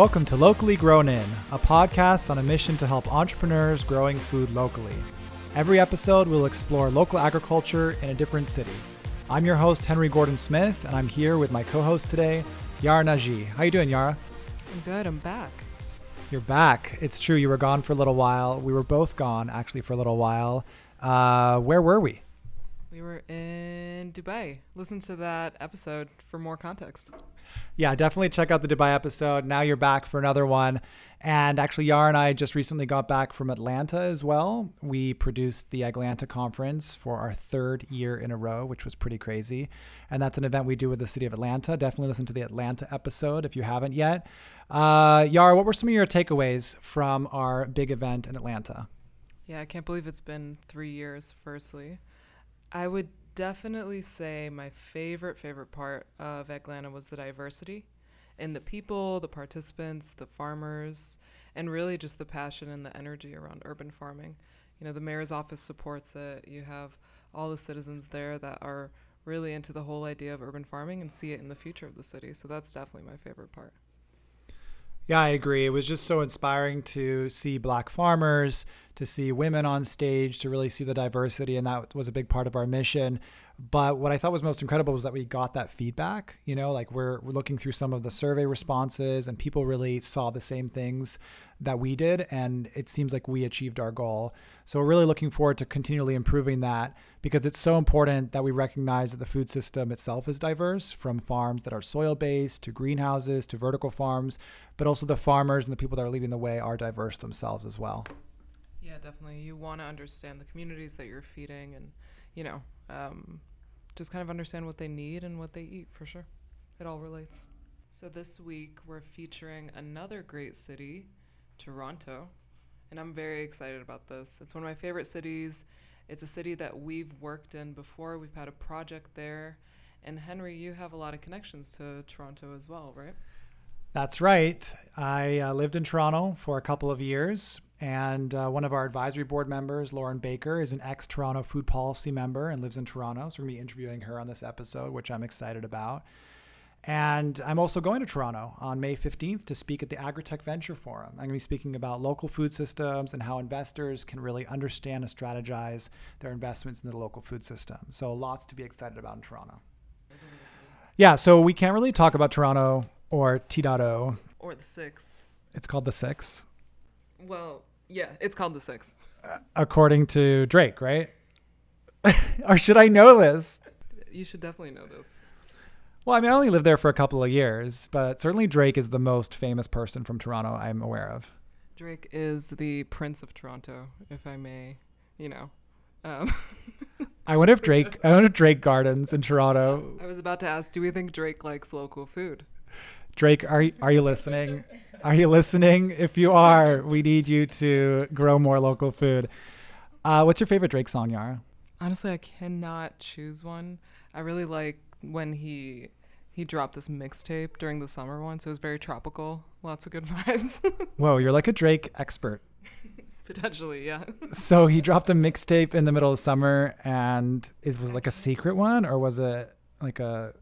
Welcome to Locally Grown In, a podcast on a mission to help entrepreneurs growing food locally. Every episode, we'll explore local agriculture in a different city. I'm your host, Henry Gordon Smith, and I'm here with my co host today, Yara Naji. How you doing, Yara? I'm good. I'm back. You're back. It's true. You were gone for a little while. We were both gone, actually, for a little while. Uh, where were we? We were in Dubai. Listen to that episode for more context. Yeah, definitely check out the Dubai episode. Now you're back for another one. And actually, Yar and I just recently got back from Atlanta as well. We produced the Atlanta conference for our third year in a row, which was pretty crazy. And that's an event we do with the city of Atlanta. Definitely listen to the Atlanta episode if you haven't yet. Uh, Yar, what were some of your takeaways from our big event in Atlanta? Yeah, I can't believe it's been three years, firstly. I would definitely say my favorite, favorite part of Atlanta was the diversity and the people, the participants, the farmers, and really just the passion and the energy around urban farming. You know, the mayor's office supports it. You have all the citizens there that are really into the whole idea of urban farming and see it in the future of the city. So that's definitely my favorite part. Yeah, I agree. It was just so inspiring to see black farmers, to see women on stage, to really see the diversity. And that was a big part of our mission. But what I thought was most incredible was that we got that feedback. You know, like we're, we're looking through some of the survey responses, and people really saw the same things that we did, and it seems like we achieved our goal. So we're really looking forward to continually improving that because it's so important that we recognize that the food system itself is diverse from farms that are soil based to greenhouses to vertical farms, but also the farmers and the people that are leading the way are diverse themselves as well. Yeah, definitely. You want to understand the communities that you're feeding and, you know, um, just kind of understand what they need and what they eat for sure. It all relates. So this week we're featuring another great city Toronto. And I'm very excited about this. It's one of my favorite cities. It's a city that we've worked in before. We've had a project there. And Henry, you have a lot of connections to Toronto as well, right? That's right. I uh, lived in Toronto for a couple of years, and uh, one of our advisory board members, Lauren Baker, is an ex Toronto food policy member and lives in Toronto. So we're going to be interviewing her on this episode, which I'm excited about. And I'm also going to Toronto on May 15th to speak at the Agritech Venture Forum. I'm going to be speaking about local food systems and how investors can really understand and strategize their investments in the local food system. So, lots to be excited about in Toronto. Yeah, so we can't really talk about Toronto or T.O. Or the six. It's called the six. Well, yeah, it's called the six. Uh, according to Drake, right? or should I know this? You should definitely know this. Well, I mean, I only lived there for a couple of years, but certainly Drake is the most famous person from Toronto I'm aware of. Drake is the Prince of Toronto, if I may, you know. Um. I wonder if Drake. I wonder if Drake gardens in Toronto. I was about to ask, do we think Drake likes local food? Drake, are you, are you listening? Are you listening? If you are, we need you to grow more local food. Uh, what's your favorite Drake song, Yara? Honestly, I cannot choose one. I really like when he he dropped this mixtape during the summer once. it was very tropical. Lots of good vibes. Whoa, you're like a Drake expert. Potentially, yeah. so he dropped a mixtape in the middle of summer, and it was like a secret one, or was it like a?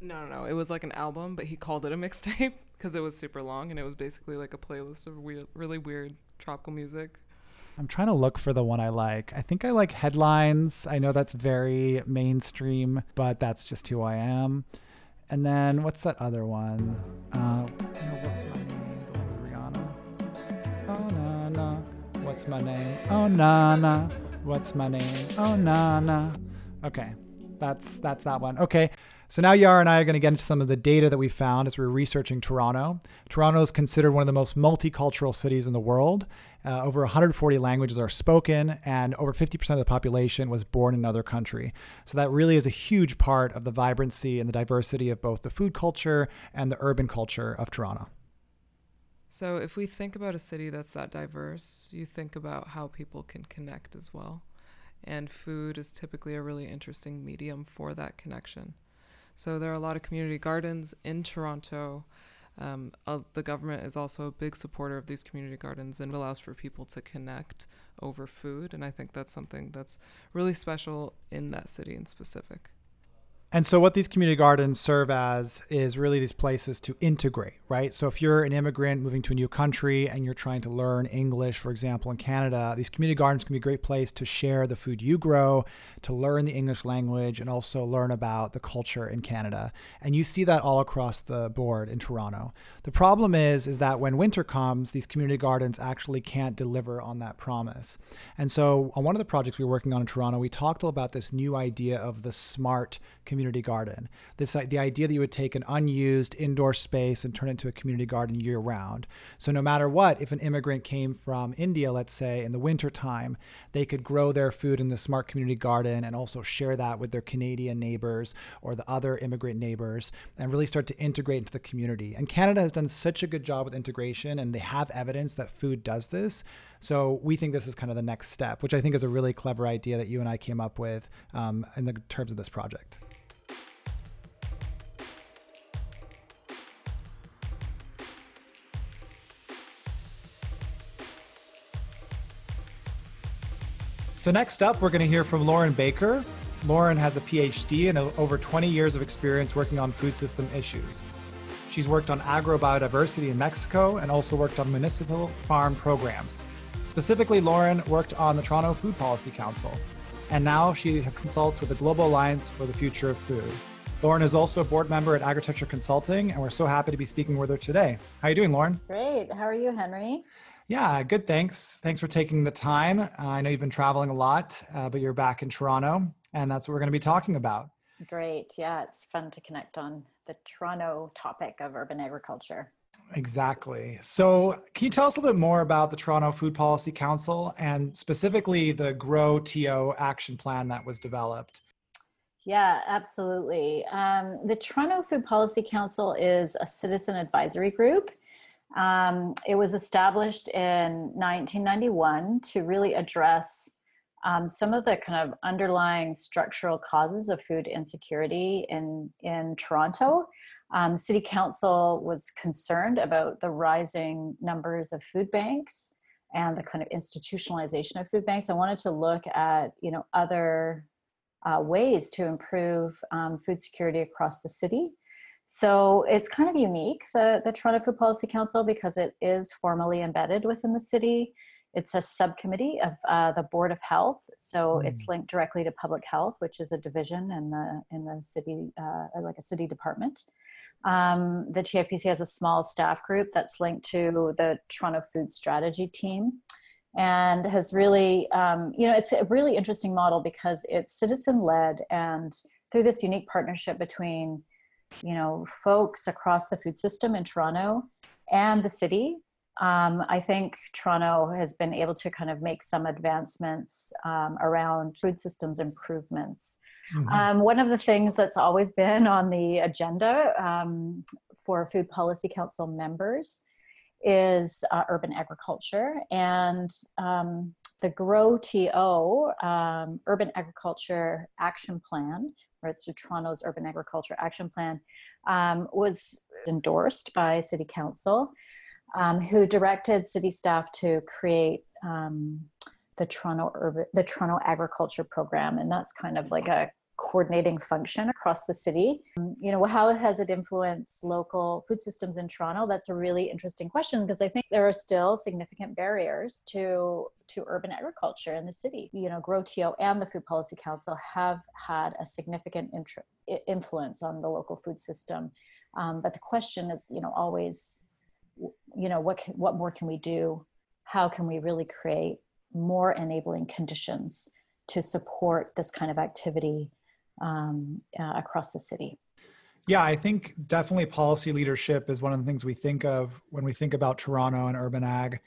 No, no, no. It was like an album, but he called it a mixtape because it was super long, and it was basically like a playlist of weird, really weird tropical music. I'm trying to look for the one I like. I think I like headlines. I know that's very mainstream, but that's just who I am. And then what's that other one? Uh, what's my name? The one with Rihanna. Oh na na. What's my name? Oh na na. What's my name? Oh na na. Okay, that's that's that one. Okay. So now Yara and I are going to get into some of the data that we found as we were researching Toronto. Toronto is considered one of the most multicultural cities in the world. Uh, over 140 languages are spoken, and over 50% of the population was born in another country. So that really is a huge part of the vibrancy and the diversity of both the food culture and the urban culture of Toronto. So, if we think about a city that's that diverse, you think about how people can connect as well. And food is typically a really interesting medium for that connection. So there are a lot of community gardens in Toronto. Um, uh, the government is also a big supporter of these community gardens and allows for people to connect over food. And I think that's something that's really special in that city in specific. And so, what these community gardens serve as is really these places to integrate, right? So, if you're an immigrant moving to a new country and you're trying to learn English, for example, in Canada, these community gardens can be a great place to share the food you grow, to learn the English language, and also learn about the culture in Canada. And you see that all across the board in Toronto. The problem is, is that when winter comes, these community gardens actually can't deliver on that promise. And so, on one of the projects we were working on in Toronto, we talked about this new idea of the smart community garden. This the idea that you would take an unused indoor space and turn it into a community garden year round. So no matter what, if an immigrant came from India, let's say in the winter time, they could grow their food in the smart community garden and also share that with their Canadian neighbors or the other immigrant neighbors and really start to integrate into the community. And Canada has done such a good job with integration and they have evidence that food does this. So we think this is kind of the next step, which I think is a really clever idea that you and I came up with um, in the terms of this project. So, next up, we're going to hear from Lauren Baker. Lauren has a PhD and over 20 years of experience working on food system issues. She's worked on agrobiodiversity in Mexico and also worked on municipal farm programs. Specifically, Lauren worked on the Toronto Food Policy Council, and now she consults with the Global Alliance for the Future of Food. Lauren is also a board member at Agritecture Consulting, and we're so happy to be speaking with her today. How are you doing, Lauren? Great. How are you, Henry? Yeah, good. Thanks. Thanks for taking the time. Uh, I know you've been traveling a lot, uh, but you're back in Toronto, and that's what we're going to be talking about. Great. Yeah, it's fun to connect on the Toronto topic of urban agriculture. Exactly. So, can you tell us a little bit more about the Toronto Food Policy Council and specifically the Grow TO action plan that was developed? Yeah, absolutely. Um, the Toronto Food Policy Council is a citizen advisory group um, it was established in 1991 to really address um, some of the kind of underlying structural causes of food insecurity in, in Toronto. Um, City Council was concerned about the rising numbers of food banks and the kind of institutionalization of food banks. I wanted to look at you know other uh, ways to improve um, food security across the city. So it's kind of unique, the, the Toronto Food Policy Council, because it is formally embedded within the city. It's a subcommittee of uh, the Board of Health, so mm. it's linked directly to public health, which is a division in the in the city, uh, like a city department. Um, the TFPC has a small staff group that's linked to the Toronto Food Strategy team, and has really, um, you know, it's a really interesting model because it's citizen led, and through this unique partnership between you know folks across the food system in Toronto and the city. Um, I think Toronto has been able to kind of make some advancements um, around food systems improvements. Mm-hmm. Um, one of the things that's always been on the agenda um, for Food Policy Council members is uh, urban agriculture and um, the GROW TO um, Urban Agriculture Action Plan, it's to Toronto's Urban Agriculture Action Plan, um, was endorsed by City Council, um, who directed city staff to create um, the Toronto Urban, the Toronto Agriculture Program, and that's kind of like a coordinating function across the city. Um, you know, how has it influenced local food systems in Toronto? That's a really interesting question because I think there are still significant barriers to to urban agriculture in the city. You know, GrowTO and the Food Policy Council have had a significant influence on the local food system. Um, but the question is, you know, always, you know, what can, what more can we do? How can we really create more enabling conditions to support this kind of activity um, uh, across the city. Yeah, I think definitely policy leadership is one of the things we think of when we think about Toronto and urban ag.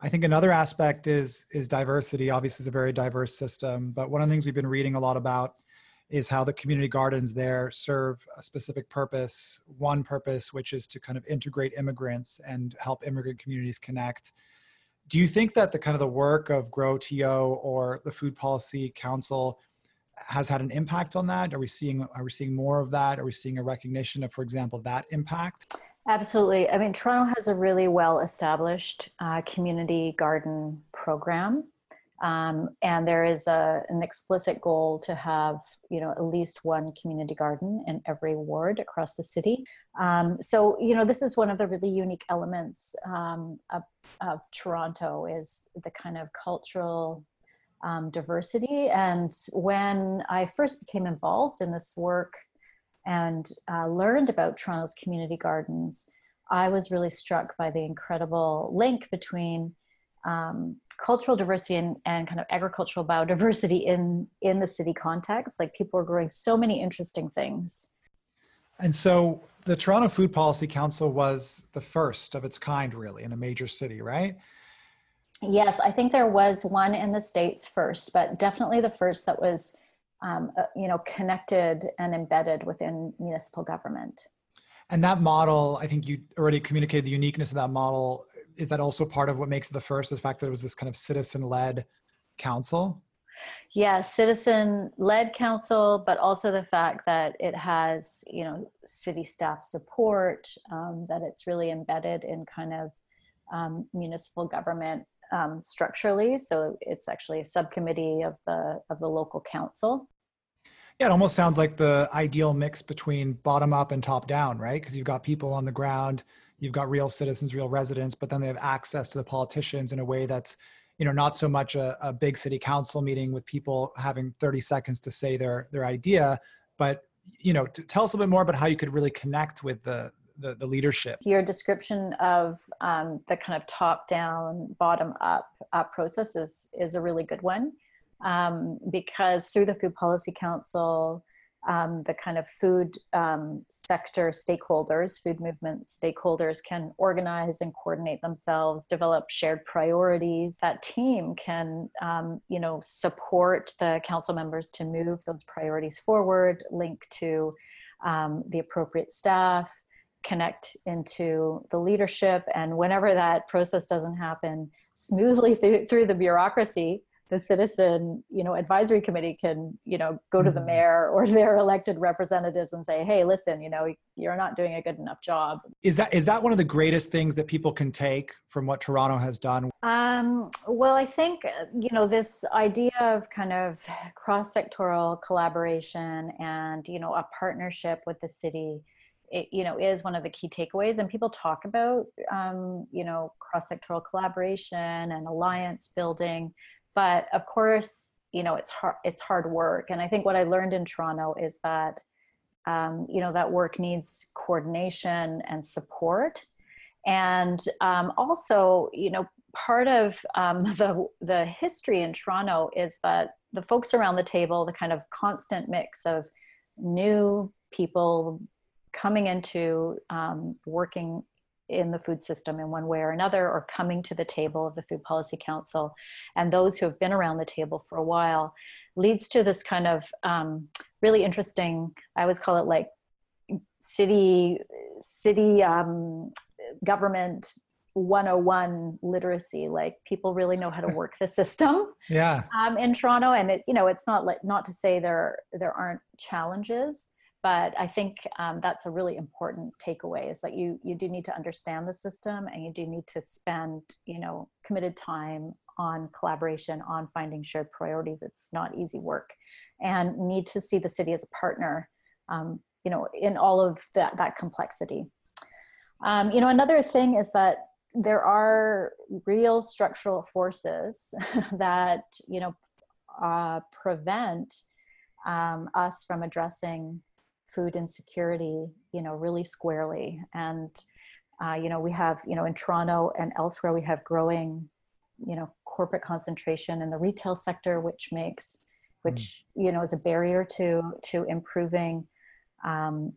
I think another aspect is is diversity. Obviously, it's a very diverse system, but one of the things we've been reading a lot about is how the community gardens there serve a specific purpose. One purpose, which is to kind of integrate immigrants and help immigrant communities connect. Do you think that the kind of the work of Grow TO or the Food Policy Council has had an impact on that? Are we seeing are we seeing more of that? Are we seeing a recognition of, for example, that impact? Absolutely. I mean, Toronto has a really well established uh, community garden program. Um, and there is a, an explicit goal to have, you know, at least one community garden in every ward across the city. Um, so, you know, this is one of the really unique elements um, of, of, Toronto is the kind of cultural um, diversity. And when I first became involved in this work and uh, learned about Toronto's community gardens, I was really struck by the incredible link between um, cultural diversity and, and kind of agricultural biodiversity in in the city context. Like people are growing so many interesting things. And so the toronto food policy council was the first of its kind really in a major city right yes i think there was one in the states first but definitely the first that was um, uh, you know connected and embedded within municipal government and that model i think you already communicated the uniqueness of that model is that also part of what makes it the first? The fact that it was this kind of citizen-led council. Yeah, citizen-led council, but also the fact that it has, you know, city staff support, um, that it's really embedded in kind of um, municipal government um, structurally. So it's actually a subcommittee of the of the local council. Yeah, it almost sounds like the ideal mix between bottom up and top down, right? Because you've got people on the ground you've got real citizens real residents but then they have access to the politicians in a way that's you know not so much a, a big city council meeting with people having 30 seconds to say their their idea but you know tell us a little bit more about how you could really connect with the the, the leadership your description of um, the kind of top down bottom up uh, process is is a really good one um, because through the food policy council um, the kind of food um, sector stakeholders, food movement stakeholders can organize and coordinate themselves, develop shared priorities. That team can, um, you know, support the council members to move those priorities forward, link to um, the appropriate staff, connect into the leadership. And whenever that process doesn't happen smoothly through, through the bureaucracy, the citizen you know advisory committee can you know go to the mm-hmm. mayor or their elected representatives and say hey listen you know you're not doing a good enough job is that is that one of the greatest things that people can take from what toronto has done um, well i think you know this idea of kind of cross-sectoral collaboration and you know a partnership with the city it, you know is one of the key takeaways and people talk about um, you know cross-sectoral collaboration and alliance building but of course you know it's hard it's hard work and i think what i learned in toronto is that um, you know that work needs coordination and support and um, also you know part of um, the the history in toronto is that the folks around the table the kind of constant mix of new people coming into um, working in the food system in one way or another or coming to the table of the food policy council and those who have been around the table for a while leads to this kind of um, really interesting i always call it like city city um, government 101 literacy like people really know how to work the system yeah. um, in toronto. And it you know it's not like not to say there there aren't challenges but I think um, that's a really important takeaway is that you you do need to understand the system and you do need to spend you know committed time on collaboration on finding shared priorities. It's not easy work, and need to see the city as a partner. Um, you know, in all of that that complexity. Um, you know, another thing is that there are real structural forces that you know uh, prevent um, us from addressing food insecurity, you know, really squarely. And, uh, you know, we have, you know, in Toronto and elsewhere, we have growing, you know, corporate concentration in the retail sector, which makes, which, mm. you know, is a barrier to, to improving um,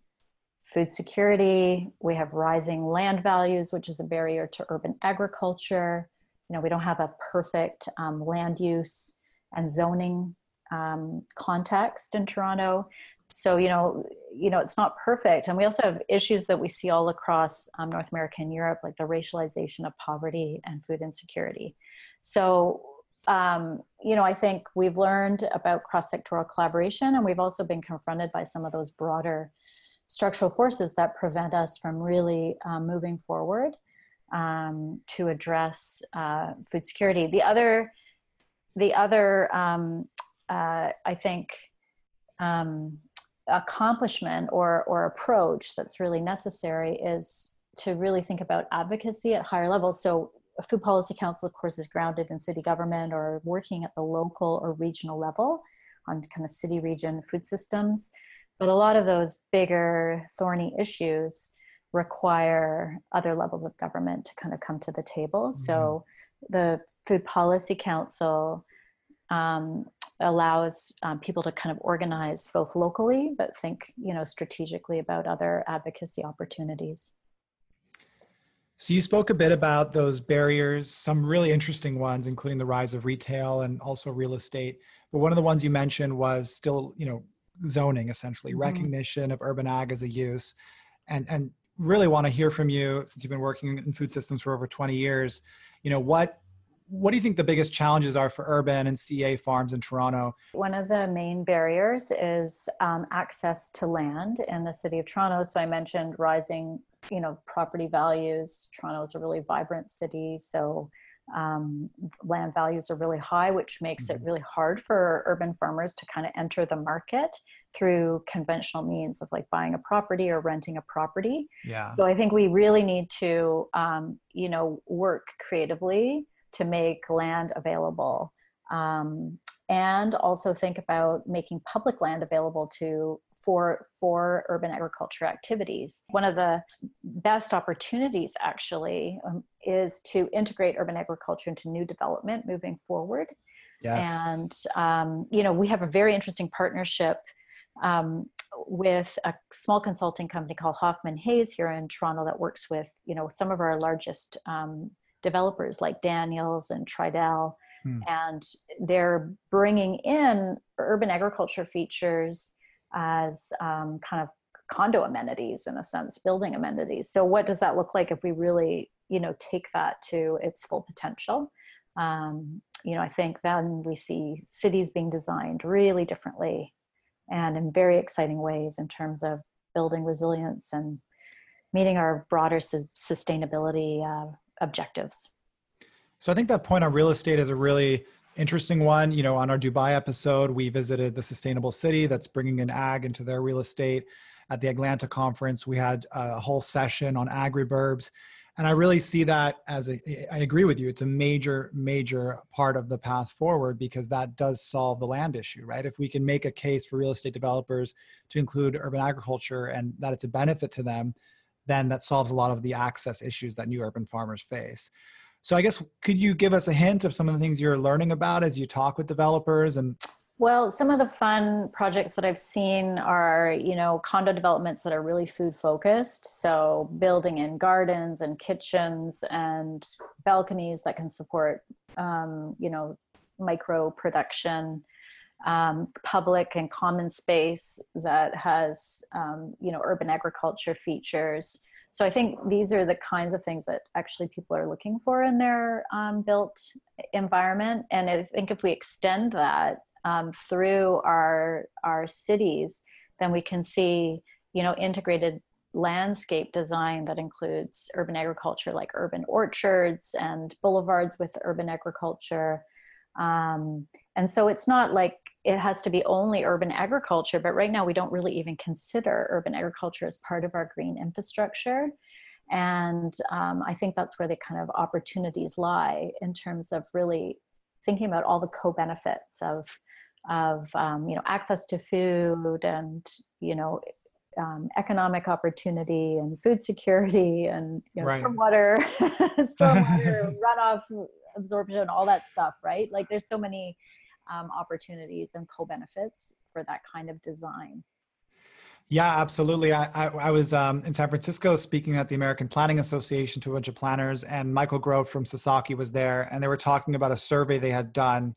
food security. We have rising land values, which is a barrier to urban agriculture. You know, we don't have a perfect um, land use and zoning um, context in Toronto so you know you know it's not perfect. And we also have issues that we see all across um, north america and europe like the racialization of poverty and food insecurity. So um, you know i think we've learned about cross-sectoral collaboration and we've also been confronted by some of those broader structural forces that prevent us from really um, moving forward um, to address uh, food security. The other the other, um, uh, I think, um, accomplishment or or approach that's really necessary is to really think about advocacy at higher levels. So a food policy council, of course, is grounded in city government or working at the local or regional level on kind of city region food systems. But a lot of those bigger thorny issues require other levels of government to kind of come to the table. Mm-hmm. So the Food Policy Council um, allows um, people to kind of organize both locally, but think you know strategically about other advocacy opportunities. So you spoke a bit about those barriers, some really interesting ones, including the rise of retail and also real estate. But one of the ones you mentioned was still, you know, zoning essentially, mm-hmm. recognition of urban ag as a use. And and really want to hear from you since you've been working in food systems for over 20 years. You know, what what do you think the biggest challenges are for urban and CEA farms in Toronto? One of the main barriers is um, access to land in the city of Toronto. So I mentioned rising, you know, property values. Toronto is a really vibrant city, so um, land values are really high, which makes mm-hmm. it really hard for urban farmers to kind of enter the market through conventional means of like buying a property or renting a property. Yeah. So I think we really need to, um, you know, work creatively to make land available. Um, and also think about making public land available to for for urban agriculture activities. One of the best opportunities actually um, is to integrate urban agriculture into new development moving forward. Yes. And um, you know we have a very interesting partnership um, with a small consulting company called Hoffman Hayes here in Toronto that works with you know some of our largest um, developers like Daniels and Tridel, hmm. and they're bringing in urban agriculture features as um, kind of condo amenities in a sense building amenities so what does that look like if we really you know take that to its full potential um, you know i think then we see cities being designed really differently and in very exciting ways in terms of building resilience and meeting our broader su- sustainability uh, objectives so i think that point on real estate is a really interesting one. You know, on our Dubai episode, we visited the sustainable city that's bringing in ag into their real estate. At the Atlanta conference, we had a whole session on agriburbs. And I really see that as a, I agree with you, it's a major, major part of the path forward because that does solve the land issue, right? If we can make a case for real estate developers to include urban agriculture and that it's a benefit to them, then that solves a lot of the access issues that new urban farmers face. So I guess could you give us a hint of some of the things you're learning about as you talk with developers and well, some of the fun projects that I've seen are, you know, condo developments that are really food focused. So building in gardens and kitchens and balconies that can support, um, you know, micro production, um, public and common space that has, um, you know, urban agriculture features. So i think these are the kinds of things that actually people are looking for in their um, built environment. And i think if we extend that um, through our our cities then we can see you know integrated landscape design that includes urban agriculture like urban orchards and boulevards with urban agriculture. Um, and so it's not like it has to be only urban agriculture, but right now we don't really even consider urban agriculture as part of our green infrastructure. And um, I think that's where the kind of opportunities lie in terms of really thinking about all the co-benefits of of um, you know access to food and you know um, economic opportunity and food security and you know, right. stormwater, stormwater runoff absorption, all that stuff, right? Like there's so many um, opportunities and co-benefits for that kind of design. Yeah, absolutely. I, I, I was um, in San Francisco speaking at the American Planning Association to a bunch of planners, and Michael Grove from Sasaki was there, and they were talking about a survey they had done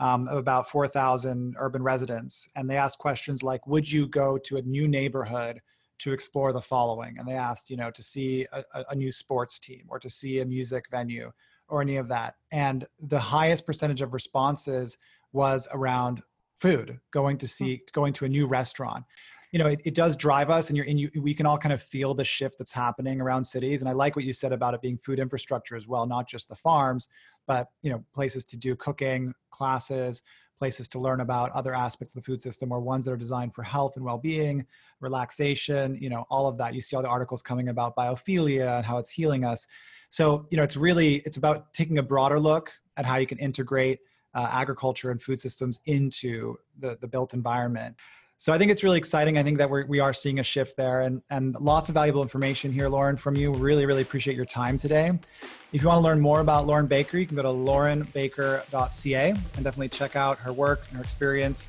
um, of about 4,000 urban residents. And they asked questions like Would you go to a new neighborhood to explore the following? And they asked, you know, to see a, a new sports team or to see a music venue or any of that. And the highest percentage of responses was around food, going to hmm. see, going to a new restaurant. you know it, it does drive us and you're in you we can all kind of feel the shift that's happening around cities and i like what you said about it being food infrastructure as well not just the farms but you know places to do cooking classes places to learn about other aspects of the food system or ones that are designed for health and well-being relaxation you know all of that you see all the articles coming about biophilia and how it's healing us so you know it's really it's about taking a broader look at how you can integrate uh, agriculture and food systems into the, the built environment so I think it's really exciting. I think that we're, we are seeing a shift there and, and lots of valuable information here, Lauren, from you. Really, really appreciate your time today. If you want to learn more about Lauren Baker, you can go to laurenbaker.ca and definitely check out her work and her experience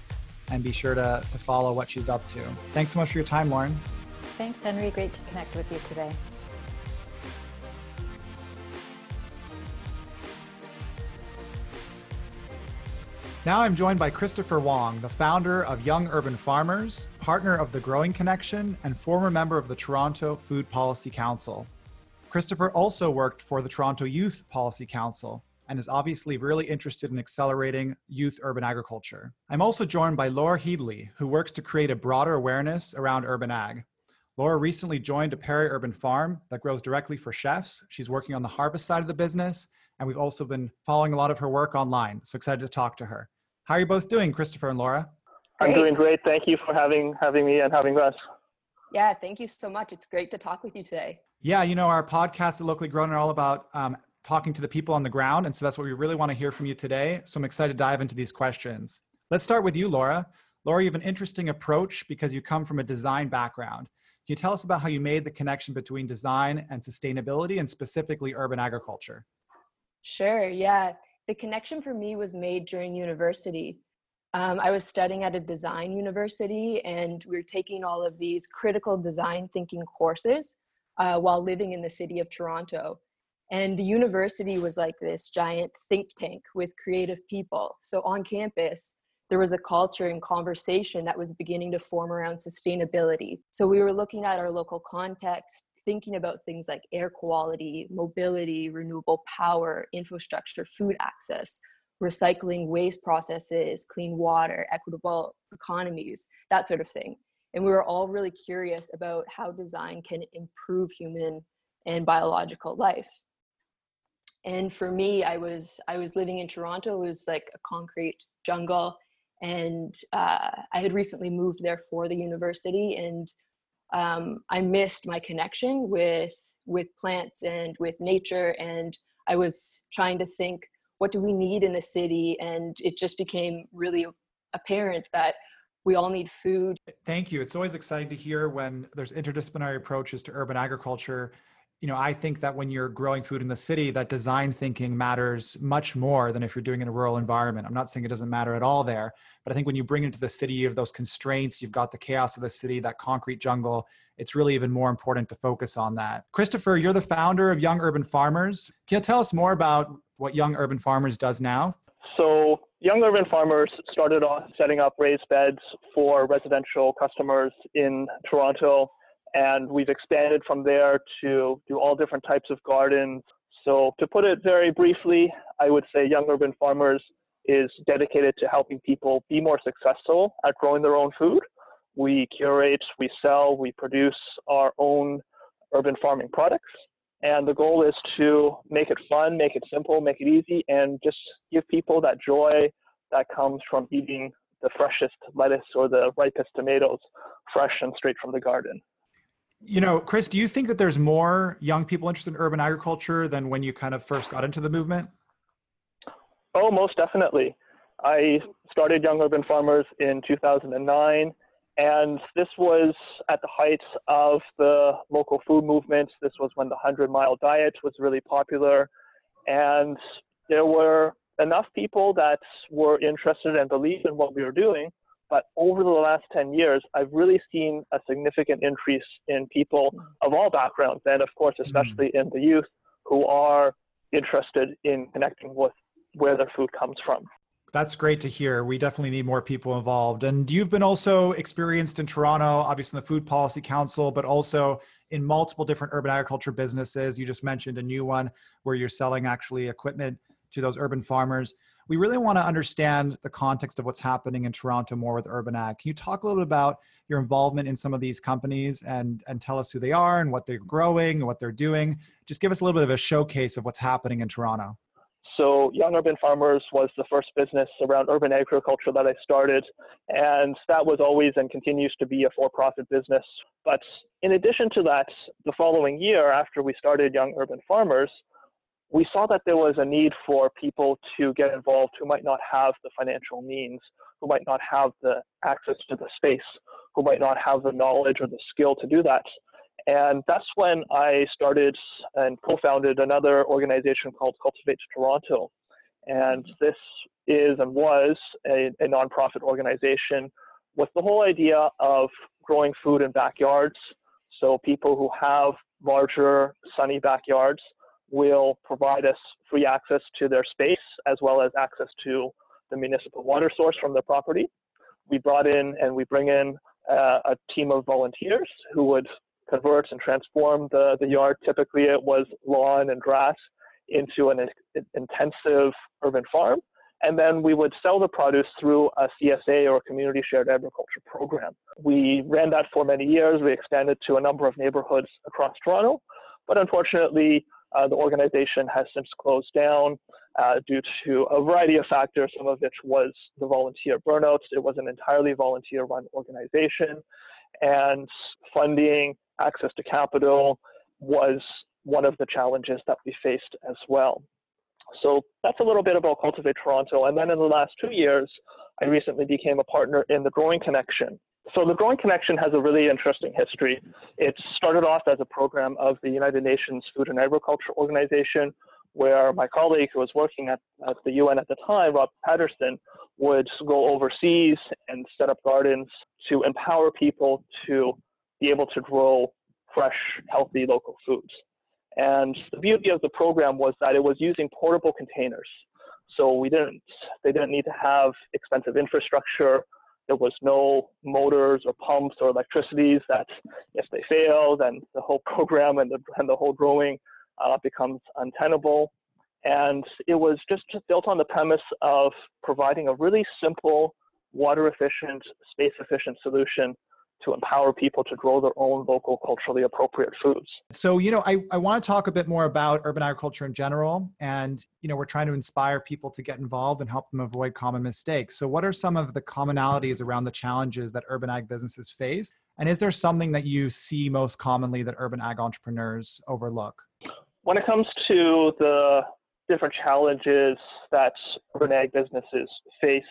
and be sure to, to follow what she's up to. Thanks so much for your time, Lauren. Thanks, Henry. Great to connect with you today. Now I'm joined by Christopher Wong, the founder of Young Urban Farmers, partner of the Growing Connection, and former member of the Toronto Food Policy Council. Christopher also worked for the Toronto Youth Policy Council and is obviously really interested in accelerating youth urban agriculture. I'm also joined by Laura Headley, who works to create a broader awareness around urban ag. Laura recently joined a peri urban farm that grows directly for chefs. She's working on the harvest side of the business and we've also been following a lot of her work online. So excited to talk to her. How are you both doing, Christopher and Laura? I'm doing great. Thank you for having having me and having us. Yeah, thank you so much. It's great to talk with you today. Yeah, you know, our podcast at Locally Grown are all about um, talking to the people on the ground. And so that's what we really want to hear from you today. So I'm excited to dive into these questions. Let's start with you, Laura. Laura, you have an interesting approach because you come from a design background. Can you tell us about how you made the connection between design and sustainability and specifically urban agriculture? Sure, yeah. The connection for me was made during university. Um, I was studying at a design university and we were taking all of these critical design thinking courses uh, while living in the city of Toronto. And the university was like this giant think tank with creative people. So on campus, there was a culture and conversation that was beginning to form around sustainability. So we were looking at our local context, thinking about things like air quality, mobility, renewable power, infrastructure, food access, recycling waste processes, clean water, equitable economies, that sort of thing. And we were all really curious about how design can improve human and biological life. And for me, I was I was living in Toronto. It was like a concrete jungle, and uh, I had recently moved there for the university. And um, I missed my connection with with plants and with nature, and I was trying to think, what do we need in a city? And it just became really apparent that we all need food. Thank you. It's always exciting to hear when there's interdisciplinary approaches to urban agriculture you know, I think that when you're growing food in the city, that design thinking matters much more than if you're doing it in a rural environment. I'm not saying it doesn't matter at all there, but I think when you bring it into the city, you have those constraints, you've got the chaos of the city, that concrete jungle. It's really even more important to focus on that. Christopher, you're the founder of Young Urban Farmers. Can you tell us more about what Young Urban Farmers does now? So, Young Urban Farmers started off setting up raised beds for residential customers in Toronto and we've expanded from there to do all different types of gardens. So, to put it very briefly, I would say Young Urban Farmers is dedicated to helping people be more successful at growing their own food. We curate, we sell, we produce our own urban farming products. And the goal is to make it fun, make it simple, make it easy, and just give people that joy that comes from eating the freshest lettuce or the ripest tomatoes fresh and straight from the garden. You know, Chris, do you think that there's more young people interested in urban agriculture than when you kind of first got into the movement? Oh, most definitely. I started Young Urban Farmers in 2009, and this was at the height of the local food movement. This was when the 100 mile diet was really popular, and there were enough people that were interested and believed in what we were doing but over the last 10 years, I've really seen a significant increase in people mm. of all backgrounds, and of course, especially mm. in the youth who are interested in connecting with where their food comes from. That's great to hear. We definitely need more people involved. And you've been also experienced in Toronto, obviously in the Food Policy Council, but also in multiple different urban agriculture businesses. You just mentioned a new one where you're selling actually equipment to those urban farmers. We really want to understand the context of what's happening in Toronto more with Urban Ag. Can you talk a little bit about your involvement in some of these companies and, and tell us who they are and what they're growing and what they're doing? Just give us a little bit of a showcase of what's happening in Toronto. So, Young Urban Farmers was the first business around urban agriculture that I started, and that was always and continues to be a for profit business. But in addition to that, the following year, after we started Young Urban Farmers, we saw that there was a need for people to get involved who might not have the financial means, who might not have the access to the space, who might not have the knowledge or the skill to do that. And that's when I started and co founded another organization called Cultivate Toronto. And this is and was a, a nonprofit organization with the whole idea of growing food in backyards. So people who have larger sunny backyards will provide us free access to their space as well as access to the municipal water source from their property. We brought in and we bring in uh, a team of volunteers who would convert and transform the, the yard. Typically, it was lawn and grass into an, an intensive urban farm. And then we would sell the produce through a CSA or community shared agriculture program. We ran that for many years. We expanded to a number of neighborhoods across Toronto. But unfortunately, uh, the organization has since closed down uh, due to a variety of factors, some of which was the volunteer burnouts. It was an entirely volunteer run organization, and funding, access to capital was one of the challenges that we faced as well. So that's a little bit about Cultivate Toronto. And then in the last two years, I recently became a partner in the Growing Connection, so the Growing Connection has a really interesting history. It started off as a program of the United Nations Food and Agriculture Organization, where my colleague who was working at, at the UN at the time, Rob Patterson, would go overseas and set up gardens to empower people to be able to grow fresh, healthy local foods. And the beauty of the program was that it was using portable containers. So we didn't, they didn't need to have expensive infrastructure there was no motors or pumps or electricities that if they fail, then the whole program and the, and the whole growing uh, becomes untenable. And it was just, just built on the premise of providing a really simple, water efficient, space efficient solution to empower people to grow their own local culturally appropriate foods. So, you know, I, I want to talk a bit more about urban agriculture in general. And, you know, we're trying to inspire people to get involved and help them avoid common mistakes. So, what are some of the commonalities around the challenges that urban ag businesses face? And is there something that you see most commonly that urban ag entrepreneurs overlook? When it comes to the different challenges that urban ag businesses face,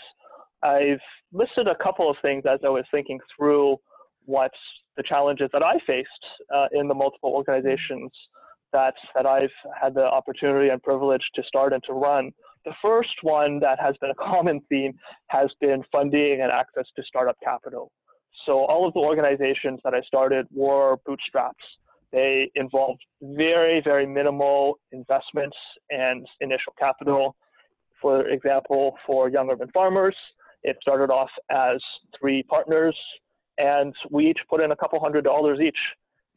I've listed a couple of things as I was thinking through what the challenges that I faced uh, in the multiple organizations that that I've had the opportunity and privilege to start and to run. The first one that has been a common theme has been funding and access to startup capital. So all of the organizations that I started were bootstraps. They involved very, very minimal investments and initial capital. For example, for Young Urban Farmers, it started off as three partners and we each put in a couple hundred dollars each.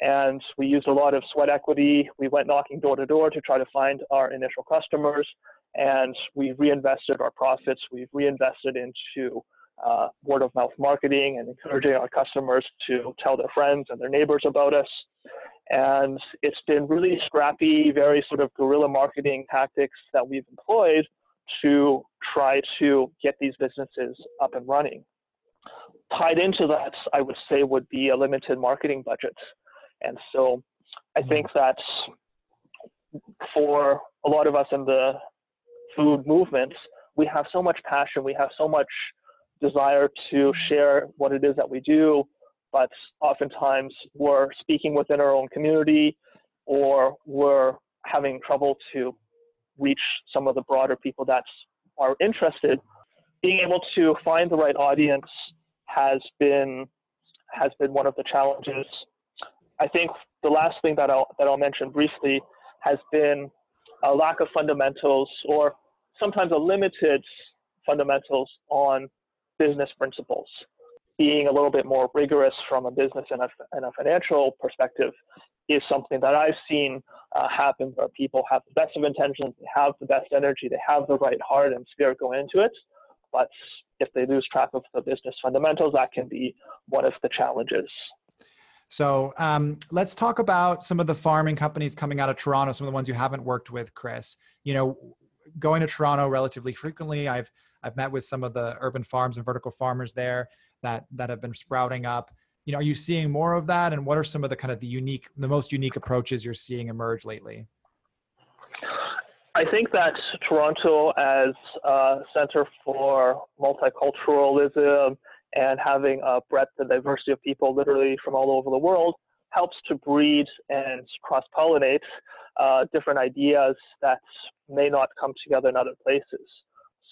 And we used a lot of sweat equity. We went knocking door to door to try to find our initial customers, and we reinvested our profits. We've reinvested into uh, word of mouth marketing and encouraging our customers to tell their friends and their neighbors about us. And it's been really scrappy, very sort of guerrilla marketing tactics that we've employed to try to get these businesses up and running tied into that, I would say, would be a limited marketing budget. And so I mm-hmm. think that for a lot of us in the food movement, we have so much passion, we have so much desire to share what it is that we do, but oftentimes we're speaking within our own community or we're having trouble to reach some of the broader people that are interested. Being able to find the right audience has been has been one of the challenges. I think the last thing that I'll that I'll mention briefly has been a lack of fundamentals or sometimes a limited fundamentals on business principles. being a little bit more rigorous from a business and a, and a financial perspective is something that I've seen uh, happen where people have the best of intentions, they have the best energy, they have the right heart and spirit going into it. But if they lose track of the business fundamentals, that can be one of the challenges. So um, let's talk about some of the farming companies coming out of Toronto, some of the ones you haven't worked with, Chris. You know, going to Toronto relatively frequently, I've I've met with some of the urban farms and vertical farmers there that that have been sprouting up. You know, are you seeing more of that? And what are some of the kind of the unique, the most unique approaches you're seeing emerge lately? I think that Toronto, as a center for multiculturalism and having a breadth and diversity of people literally from all over the world, helps to breed and cross pollinate uh, different ideas that may not come together in other places.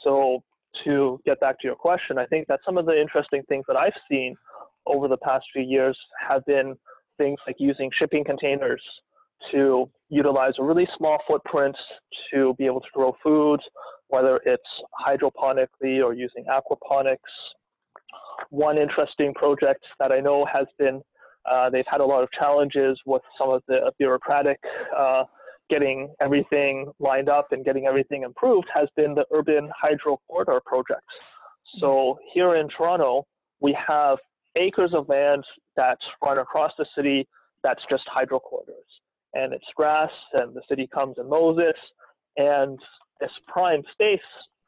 So, to get back to your question, I think that some of the interesting things that I've seen over the past few years have been things like using shipping containers to utilize a really small footprint to be able to grow food, whether it's hydroponically or using aquaponics. One interesting project that I know has been, uh, they've had a lot of challenges with some of the bureaucratic uh, getting everything lined up and getting everything improved has been the Urban Hydro Corridor project. So here in Toronto, we have acres of land that run across the city that's just hydro corridors and it's grass, and the city comes and mows it, and this prime space,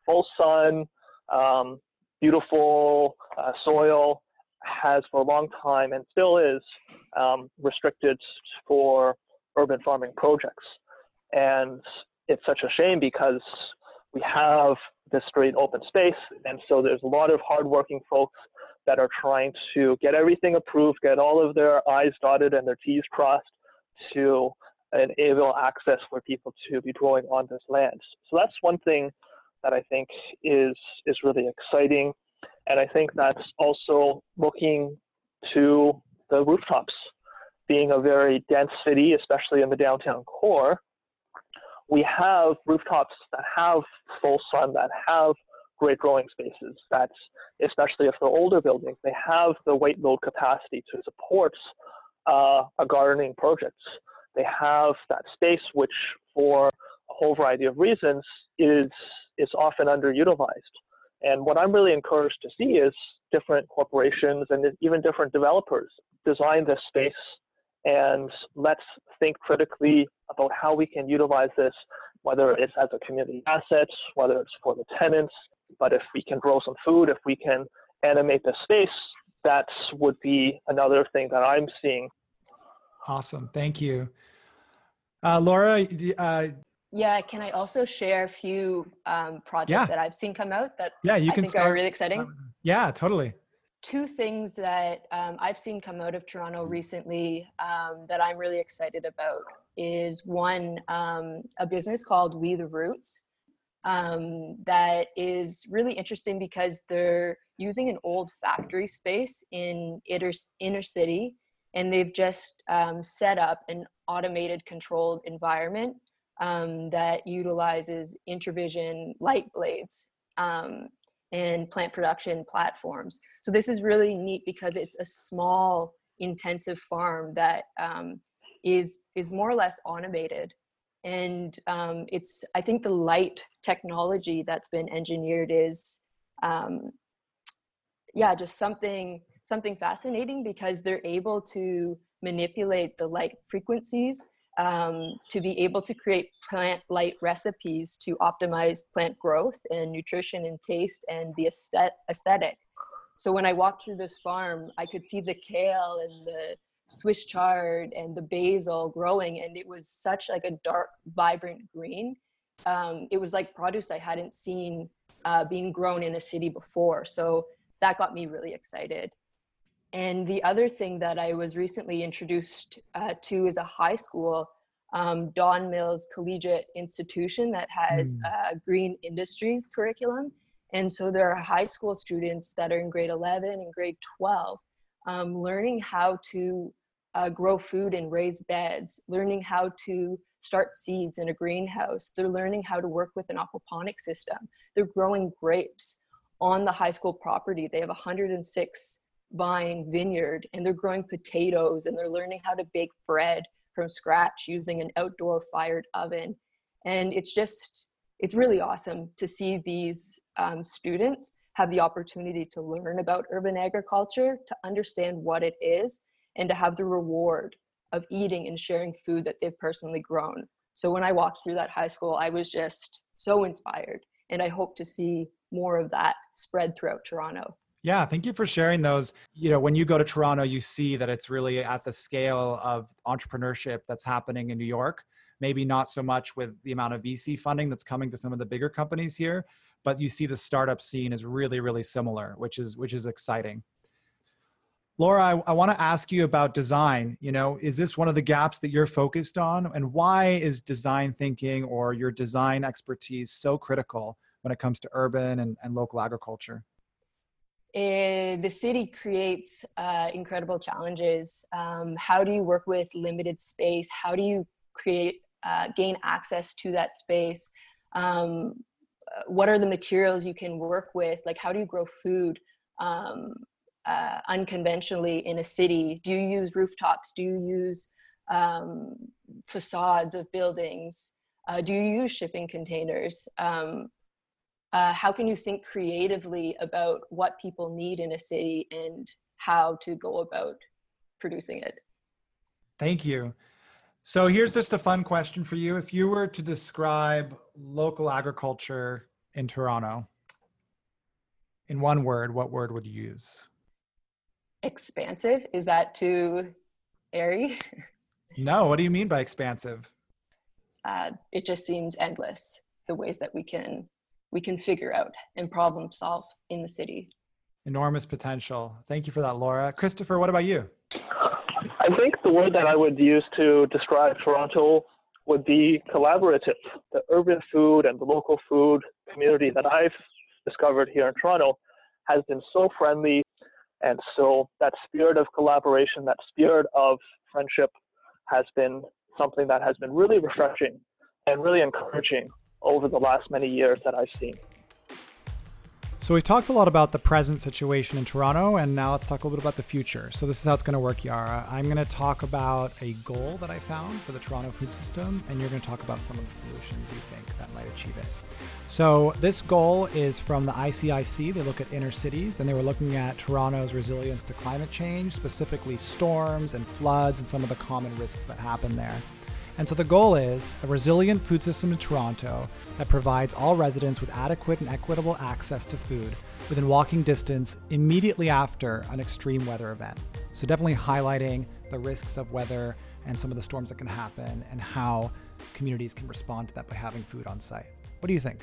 full sun, um, beautiful uh, soil, has for a long time and still is um, restricted for urban farming projects. And it's such a shame because we have this great open space, and so there's a lot of hardworking folks that are trying to get everything approved, get all of their I's dotted and their T's crossed, to enable access for people to be growing on this land. So that's one thing that I think is is really exciting, and I think that's also looking to the rooftops. Being a very dense city, especially in the downtown core, we have rooftops that have full sun, that have great growing spaces. That's especially if they're older buildings, they have the weight load capacity to support uh, a gardening project. They have that space, which for a whole variety of reasons is is often underutilized. And what I'm really encouraged to see is different corporations and even different developers design this space and let's think critically about how we can utilize this, whether it's as a community asset, whether it's for the tenants, but if we can grow some food, if we can animate the space, that would be another thing that I'm seeing Awesome. Thank you. Uh, Laura, uh, yeah, can I also share a few um, projects Yeah. that I've seen come out that yeah, you I can think start. are really exciting? yeah, totally. Two things that um, I've seen come out of Toronto recently um, that I'm really excited about is one, um, a business called We the Roots um, that is really interesting because they're using an old factory space in inner, inner city and they've just um, set up an automated controlled environment um, that utilizes Intravision light blades um, and plant production platforms. So this is really neat because it's a small intensive farm that um, is is more or less automated and um, it's i think the light technology that's been engineered is um, yeah just something something fascinating because they're able to manipulate the light frequencies um, to be able to create plant light recipes to optimize plant growth and nutrition and taste and the aesthetic. So when I walked through this farm, I could see the kale and the Swiss chard and the basil growing, and it was such like a dark, vibrant green. Um, it was like produce I hadn't seen uh, being grown in a city before. So that got me really excited. And the other thing that I was recently introduced uh, to is a high school, um, Don Mills Collegiate Institution, that has Mm. a green industries curriculum. And so there are high school students that are in grade 11 and grade 12 um, learning how to uh, grow food in raised beds, learning how to start seeds in a greenhouse. They're learning how to work with an aquaponic system. They're growing grapes on the high school property. They have 106 vine vineyard and they're growing potatoes and they're learning how to bake bread from scratch using an outdoor fired oven. And it's just, it's really awesome to see these um, students have the opportunity to learn about urban agriculture, to understand what it is, and to have the reward of eating and sharing food that they've personally grown. So when I walked through that high school, I was just so inspired. And I hope to see more of that spread throughout Toronto. Yeah, thank you for sharing those. You know, when you go to Toronto, you see that it's really at the scale of entrepreneurship that's happening in New York. Maybe not so much with the amount of VC funding that's coming to some of the bigger companies here, but you see the startup scene is really, really similar, which is which is exciting. Laura, I, I want to ask you about design. You know, is this one of the gaps that you're focused on? And why is design thinking or your design expertise so critical when it comes to urban and, and local agriculture? Uh, the city creates uh, incredible challenges. Um, how do you work with limited space? How do you create, uh, gain access to that space? Um, what are the materials you can work with? Like, how do you grow food? Um, uh, unconventionally in a city? Do you use rooftops? Do you use um, facades of buildings? Uh, do you use shipping containers? Um, uh, how can you think creatively about what people need in a city and how to go about producing it? Thank you. So here's just a fun question for you. If you were to describe local agriculture in Toronto in one word, what word would you use? Expansive. Is that too airy? No, what do you mean by expansive? Uh, it just seems endless the ways that we can we can figure out and problem solve in the city. Enormous potential. Thank you for that, Laura. Christopher, what about you? I think the word that I would use to describe Toronto would be collaborative. The urban food and the local food community that I've discovered here in Toronto has been so friendly, and so that spirit of collaboration, that spirit of friendship has been something that has been really refreshing and really encouraging over the last many years that I've seen. So we've talked a lot about the present situation in Toronto, and now let's talk a little bit about the future. So this is how it's going to work, Yara. I'm going to talk about a goal that I found for the Toronto food system, and you're going to talk about some of the solutions you think that might achieve it. So this goal is from the ICIC. They look at inner cities and they were looking at Toronto's resilience to climate change, specifically storms and floods and some of the common risks that happen there. And so the goal is a resilient food system in Toronto that provides all residents with adequate and equitable access to food within walking distance immediately after an extreme weather event. So definitely highlighting the risks of weather and some of the storms that can happen and how communities can respond to that by having food on site. What do you think?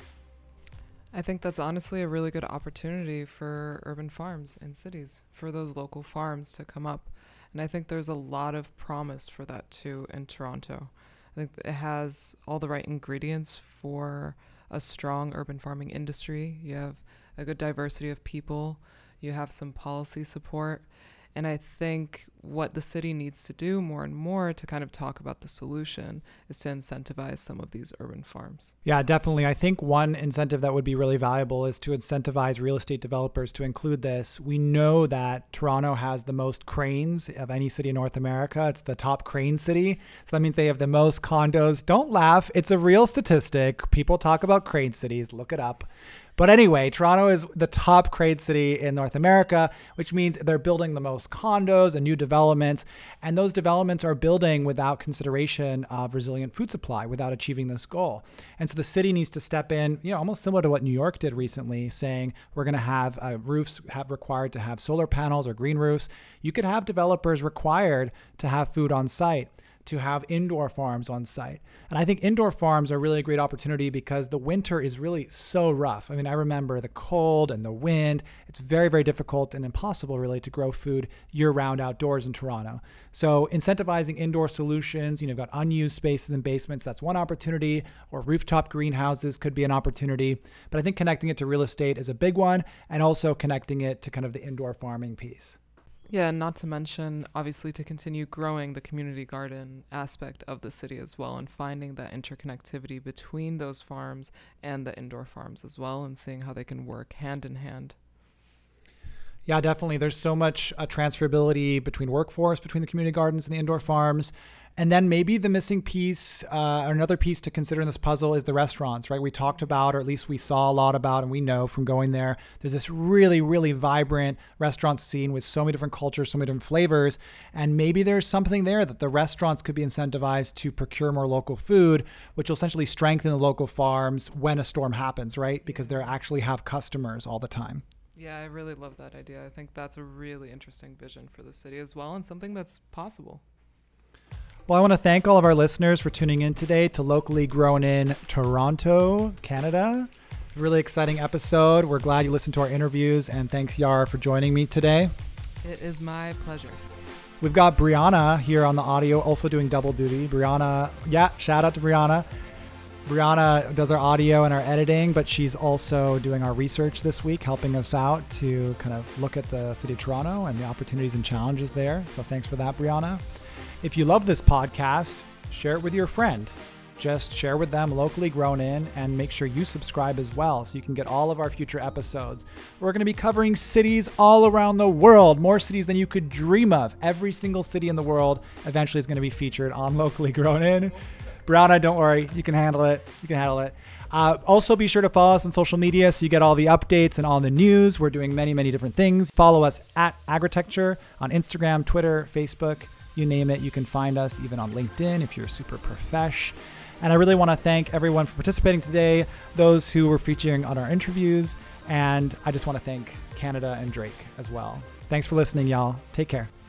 I think that's honestly a really good opportunity for urban farms and cities, for those local farms to come up. And I think there's a lot of promise for that too in Toronto. I think it has all the right ingredients for a strong urban farming industry. You have a good diversity of people, you have some policy support, and I think what the city needs to do more and more to kind of talk about the solution is to incentivize some of these urban farms. Yeah, definitely. I think one incentive that would be really valuable is to incentivize real estate developers to include this. We know that Toronto has the most cranes of any city in North America. It's the top crane city. So that means they have the most condos. Don't laugh, it's a real statistic. People talk about crane cities, look it up. But anyway, Toronto is the top crane city in North America, which means they're building the most condos and new developments. And those developments are building without consideration of resilient food supply, without achieving this goal. And so the city needs to step in, you know, almost similar to what New York did recently, saying we're going to have uh, roofs have required to have solar panels or green roofs. You could have developers required to have food on site to have indoor farms on site. And I think indoor farms are really a great opportunity because the winter is really so rough. I mean, I remember the cold and the wind. It's very, very difficult and impossible, really, to grow food year round outdoors in Toronto. So, incentivizing indoor solutions, you know, you've got unused spaces and basements, that's one opportunity, or rooftop greenhouses could be an opportunity. But I think connecting it to real estate is a big one, and also connecting it to kind of the indoor farming piece. Yeah, and not to mention, obviously, to continue growing the community garden aspect of the city as well and finding that interconnectivity between those farms and the indoor farms as well and seeing how they can work hand in hand. Yeah, definitely. There's so much uh, transferability between workforce, between the community gardens and the indoor farms. And then maybe the missing piece, uh, or another piece to consider in this puzzle is the restaurants, right? We talked about, or at least we saw a lot about, and we know from going there, there's this really, really vibrant restaurant scene with so many different cultures, so many different flavors. And maybe there's something there that the restaurants could be incentivized to procure more local food, which will essentially strengthen the local farms when a storm happens, right? Because they actually have customers all the time. Yeah, I really love that idea. I think that's a really interesting vision for the city as well, and something that's possible. Well, I want to thank all of our listeners for tuning in today to Locally Grown in Toronto, Canada. Really exciting episode. We're glad you listened to our interviews, and thanks, Yara, for joining me today. It is my pleasure. We've got Brianna here on the audio, also doing double duty. Brianna, yeah, shout out to Brianna. Brianna does our audio and our editing, but she's also doing our research this week, helping us out to kind of look at the city of Toronto and the opportunities and challenges there. So thanks for that, Brianna. If you love this podcast, share it with your friend. Just share with them locally grown in and make sure you subscribe as well so you can get all of our future episodes. We're going to be covering cities all around the world, more cities than you could dream of. Every single city in the world eventually is going to be featured on Locally Grown In. Brianna, don't worry, you can handle it. You can handle it. Uh, also, be sure to follow us on social media so you get all the updates and all the news. We're doing many, many different things. Follow us at Agritecture on Instagram, Twitter, Facebook you name it. You can find us even on LinkedIn if you're super profesh. And I really want to thank everyone for participating today, those who were featuring on our interviews, and I just want to thank Canada and Drake as well. Thanks for listening, y'all. Take care.